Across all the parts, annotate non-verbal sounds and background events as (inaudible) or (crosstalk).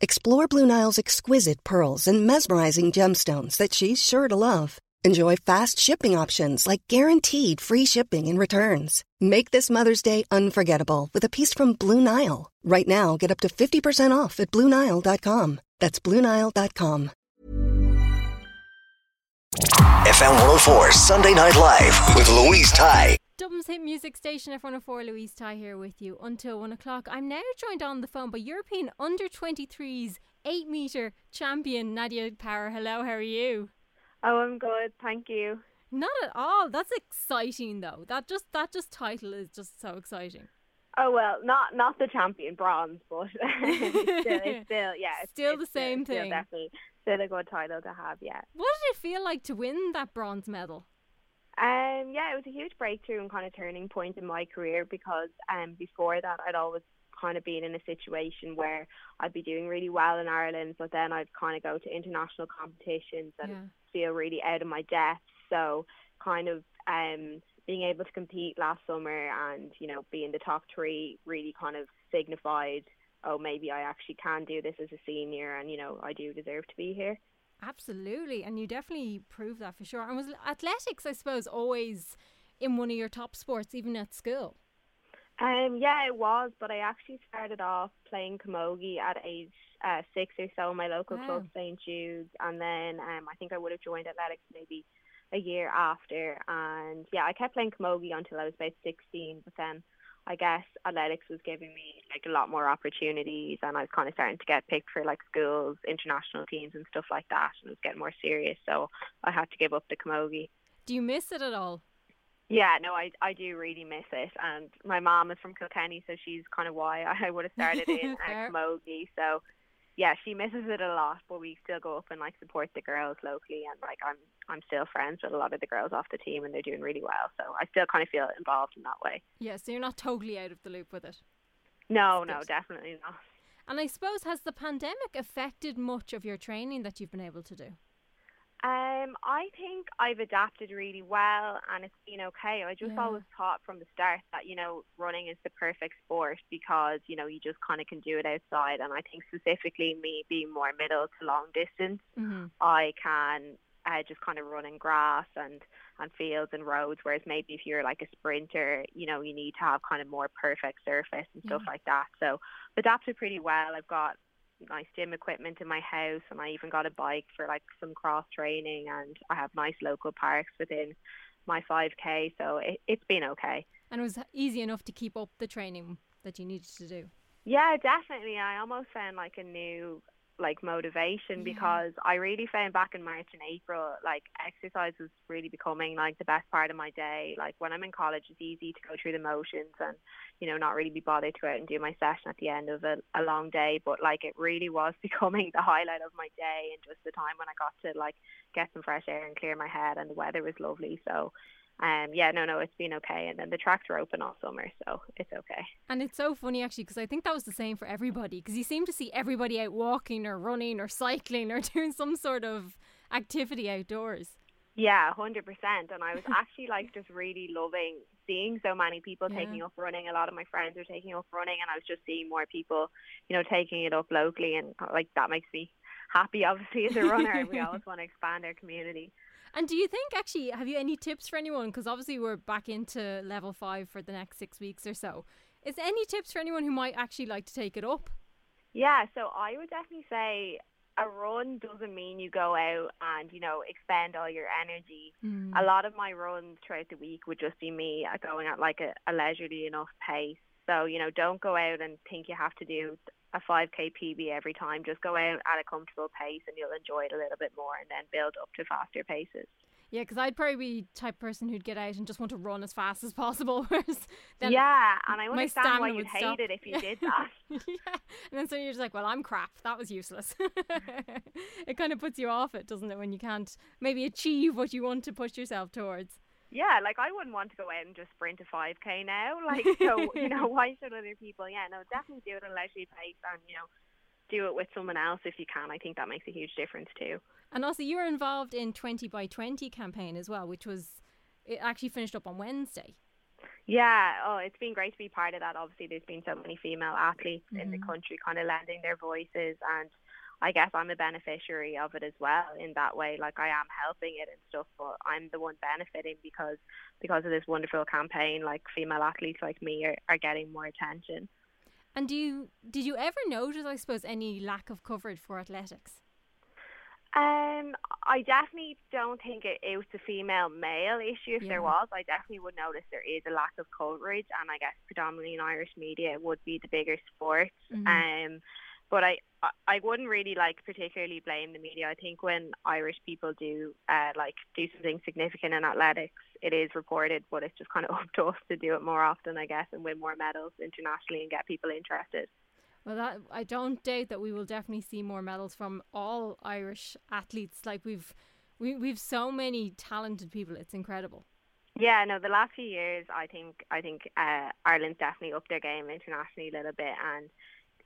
Explore Blue Nile's exquisite pearls and mesmerizing gemstones that she's sure to love. Enjoy fast shipping options like guaranteed free shipping and returns. Make this Mother's Day unforgettable with a piece from Blue Nile. Right now, get up to 50% off at BlueNile.com. That's BlueNile.com. FM 104 Sunday Night Live with Louise Ty. Dublin's hit music station F104 Louise Ty here with you until one o'clock. I'm now joined on the phone by European under 23s 8 metre champion Nadia Power. Hello, how are you? Oh, I'm good, thank you. Not at all. That's exciting though. That just that just title is just so exciting. Oh well, not not the champion bronze, but (laughs) it's still, it's (laughs) still yeah, it's, Still it's the same still thing. definitely still a good title to have. Yeah. What did it feel like to win that bronze medal? Um, yeah, it was a huge breakthrough and kind of turning point in my career because um before that I'd always kind of been in a situation where I'd be doing really well in Ireland, but then I'd kind of go to international competitions and Yeah. feel really out of my depth. So kind of um being able to compete last summer and you know be in the top three really kind of signified oh maybe I actually can do this as a senior and you know I do deserve to be here. Absolutely, and you definitely proved that for sure. And was athletics, I suppose, always in one of your top sports, even at school? Um, yeah, it was, but I actually started off playing camogie at age uh, six or so in my local Wow. club, St Jude's, and then um, I think I would have joined athletics maybe a year after. And yeah, I kept playing camogie until I was about 16, but then I guess athletics was giving me like a lot more opportunities, and I was kind of starting to get picked for like schools, international teams, and stuff like that, and it was getting more serious. So I had to give up the camogie. Do you miss it at all? Yeah, no, I I do really miss it, and my mom is from Kilkenny, so she's kind of why I would have started in (laughs) camogie. So, yeah, she misses it a lot, but we still go up and like support the girls locally, and like I'm I'm still friends with a lot of the girls off the team, and they're doing really well. So I still kind of feel involved in that way. Yeah, so you're not totally out of the loop with it. No, That's no, good. definitely not. And I suppose has the pandemic affected much of your training that you've been able to do? Um, I think I've adapted really well and it's been okay. I just Yeah. always thought from the start that, you know, running is the perfect sport because, you know, you just kind of can do it outside. And I think specifically me being more middle to long distance, Mm-hmm. I can uh, just kind of run in grass and, and fields and roads. Whereas maybe if you're like a sprinter, you know, you need to have kind of more perfect surface and stuff Yeah. like that. So I've adapted pretty well. I've got nice gym equipment in my house and I even got a bike for like some cross training and I have nice local parks within my 5k so it, it's been okay And it was easy enough to keep up the training that you needed to do. yeah definitely I almost found like a new like motivation Yeah. because I really found back in March and April like exercise was really becoming like the best part of my day. Like when I'm in college it's easy to go through the motions and you know not really be bothered to go out and do my session at the end of a, a long day. But like it really was (laughs) becoming the highlight of my day and just the time when I got to like get some fresh air and clear my head and the weather was lovely. So um yeah no no it's been okay and then the tracks are open all summer so it's okay And it's so funny actually because I think that was the same for everybody because you seem to see everybody out walking or running or cycling or (laughs) doing some sort of activity outdoors. Yeah, hundred percent. And I was actually like just really loving seeing so many people Yeah. taking up running. A lot of my friends are taking up running, and I was just seeing more people, you know, taking it up locally, and like that makes me happy. Obviously, as a runner, (laughs) we always want to expand our community. And do you think actually have you any tips for anyone? Because obviously we're back into level five for the next six weeks or so. Is there any tips for anyone who might actually like to take it up? Yeah, so I would definitely say a run doesn't mean you go out and you know expend all your energy. A lot of my runs throughout the week would just be me uh, going at like a, a leisurely enough pace. So you know, don't go out and think you have to do a 5k PB every time. Just go out at a comfortable pace, and you'll enjoy it a little bit more, and then build up to faster paces. Yeah, because I'd probably be type person who'd get out and just want to run as fast as possible. (laughs) Whereas then yeah, and I understand why you'd hate stop. it if you (laughs) did that. (laughs) yeah, and then so you're just like, well, I'm crap. That was useless. it kind of puts you off it, doesn't it, when you can't maybe achieve what you want to push yourself towards. Yeah, like I wouldn't want to go out and just sprint a 5k now. (laughs) Like, so you know, why should other people? Yeah, no, definitely do it at a leisurely pace, and you know, do it with someone else if you can. I think that makes a huge difference too. And also, you were involved in 20 by 20 campaign as well, which was it actually finished up on Wednesday. Yeah, oh, it's been great to be part of that. Obviously, there's been so many female athletes in the mm-hmm. country kind of lending their voices, and I guess I'm a beneficiary of it as well in that way. Like I am helping it and stuff, but I'm the one benefiting because because of this wonderful campaign. Like female athletes like me are, are getting more attention. And do you did you ever notice, I suppose, any lack of coverage for athletics? Um, I definitely don't think it, it was a female male issue. If Yeah. there was, I definitely would notice there is a lack of coverage, and I guess predominantly in Irish media it would be the bigger sports. Mhm. Um, but I, I wouldn't really like particularly blame the media. I think when Irish people do uh, like do something significant in athletics, it is reported, but it's just kind of (laughs) up to us to do it more often, I guess, and win more medals internationally and get people interested. Well, that I don't doubt that we will definitely see more medals from all Irish athletes. Like we've we we've so many talented people. It's incredible. Yeah, no, the last few years, I think I think uh, Ireland's definitely upped their game internationally a little bit, and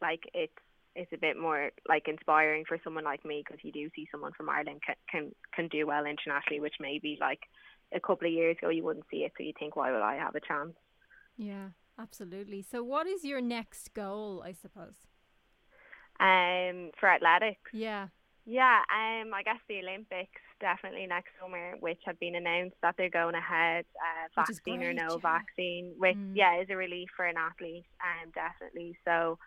like it's it's a bit more like inspiring for someone like me because you do see someone from Ireland can, can can do well internationally, which maybe like a couple of years ago you wouldn't see it, so you think why would I have a chance? Yeah, absolutely. So, what is your next goal? I suppose. Um, for athletics, Yeah. Yeah, um, I guess the Olympics definitely next summer, which have been announced that they're going ahead, uh, vaccine or no yeah. vaccine, which Mm. yeah is a relief for an athlete, um, definitely. So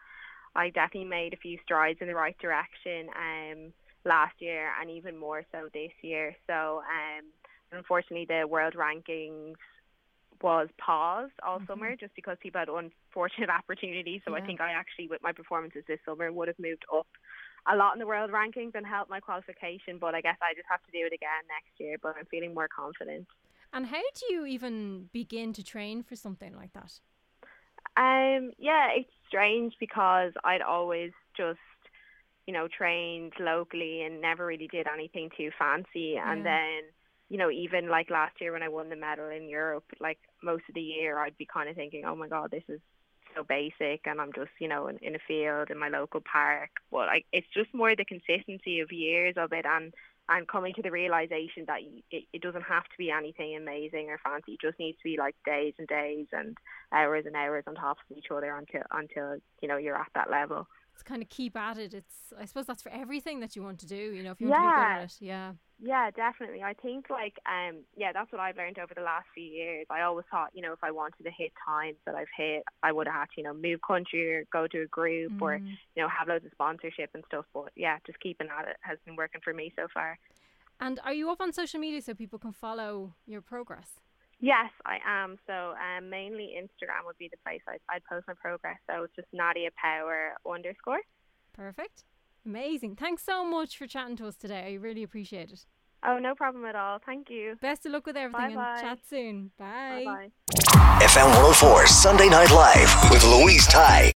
I definitely made a few strides in the right direction um, last year, and even more so this year. So um, unfortunately, the world rankings was paused all summer just because people had unfortunate (laughs) opportunities. So I think I actually, with my performances this summer, would have moved up a lot in the world rankings and helped my qualification. But I guess I just have to do it again next year. But I'm feeling more confident. And how do you even begin to train for something like that? Um, yeah, it's strange because I'd always just, you know, trained locally and never really did anything too fancy. And then, you know, even like last year when I won the medal in Europe, like most of the year I'd be kind of thinking, oh my God, this is so basic and I'm just, you know, in, in a field in my local park. But like, it's just more the consistency of years of it and and coming to the realization that it, it doesn't have to be anything amazing or fancy. It just needs to be like days and days and hours and hours on top of each other until until you know you're at that level. It's kind of keep at it. It's I suppose that's for everything that you want to do. You know, if you want to be good at it. Yeah. Yeah, definitely. I think like um yeah, that's what I've learned over the last few years. I always thought, you know, if I wanted to hit times that I've hit, I would have had to, you know, move country or go to a group or, Mm. you know, have loads of sponsorship and stuff. But yeah, just keeping at it has been working for me so far. And are you up on social media so people can follow your progress? Yes, I am. So um, mainly Instagram would be the place I'd, I'd post my progress. So it's just Nadia Power underscore. Perfect. Amazing. Thanks so much for chatting to us today. I really appreciate it. Oh, no problem at all. Thank you. Best of luck with everything Bye-bye. and chat soon. Bye bye. FM 104 Sunday Night Live with Louise Ty.